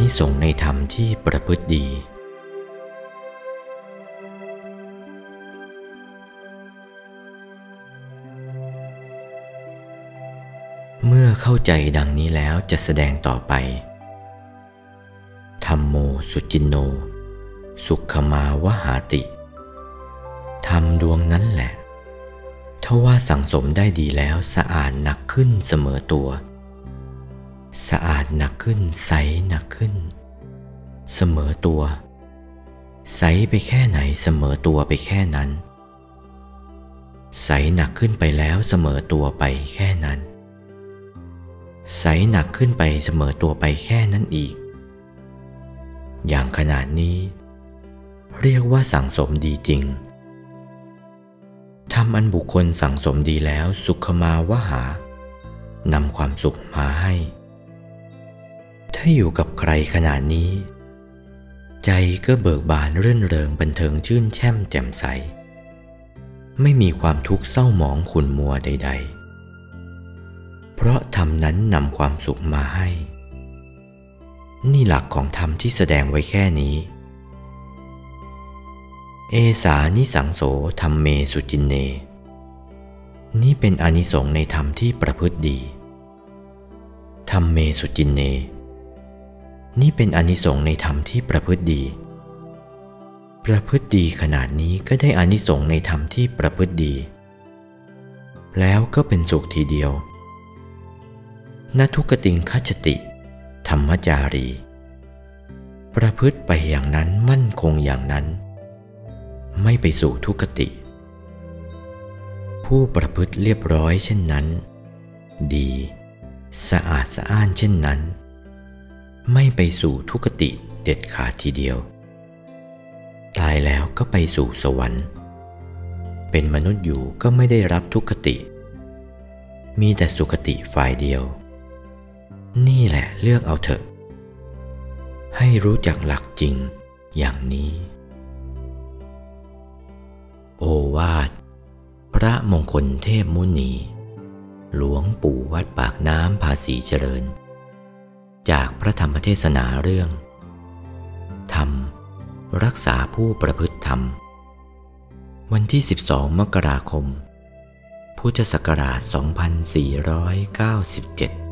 นิสงส์ในธรรมที่ประพฤติดี เมื่อเข้าใจดังนี้แล้วจะแสดงต่อไป ธรรมโมสุจินโน สุขมาวหาติ ธรรมดวงนั้นแหละ ถ้าว่าสั่งสมได้ดีแล้วสะอาดหนักขึ้นเสมอตัว สะอาดหนักขึ้นใสหนักขึ้น เสมอตัว ใสไปแค่ไหนเสมอตัวไปแค่นั้น ใสหนักขึ้นไปแล้วเสมอตัวไปแค่นั้น ใสหนักขึ้นไปเสมอตัวไปแค่นั้นอีก อย่างขนาดนี้ เรียกว่าสั่งสมดีจริงทำอันบุคคลสั่งสมดีแล้วสุขมาวหานำความสุขมาให้ ถ้าอยู่กับใครขนาดนี้ ใจก็เบิกบานรื่นเริงบันเทิงชื่นแช่มแจ่มใส ไม่มีความทุกข์เศร้าหมองขุนมัวใด ๆ เพราะธรรมนั้นนำความสุขมาให้ นี่หลักของธรรมที่แสดงไว้แค่นี้ เอสานิสังโสธรรมเมสุจินเน นี่เป็นอนิสงส์ในธรรมที่ประพฤติดีธรรมเมสุจินเน นี่เป็นอนิสงส์ในธรรมที่ประพฤติดี ประพฤติดีขนาดนี้ก็ได้อนิสงส์ในธรรมที่ประพฤติดี แล้วก็เป็นสุขทีเดียว นทุกติงคัจติ ธรรมจารี ประพฤติไปอย่างนั้นมั่นคงอย่างนั้น ไม่ไปสู่ทุกติ ผู้ประพฤติเรียบร้อยเช่นนั้น ดี สะอาดสะอ้านเช่นนั้น ไม่ไปสู่ทุกติเด็ดขาดทีเดียว ตายแล้วก็ไปสู่สวรรค์ เป็นมนุษย์อยู่ก็ไม่ได้รับทุกติ มีแต่สุคติฝ่ายเดียว นี่แหละเลือกเอาเถอะ ให้รู้จักหลักจริงอย่างนี้ โอวาท พระมงคลเทพมุนี หลวงปู่วัดปากน้ำภาษีเจริญ จากพระธรรมเทศนาเรื่อง ธรรม รักษาผู้ประพฤติธรรม วันที่ 12 มกราคม พุทธศักราช 2497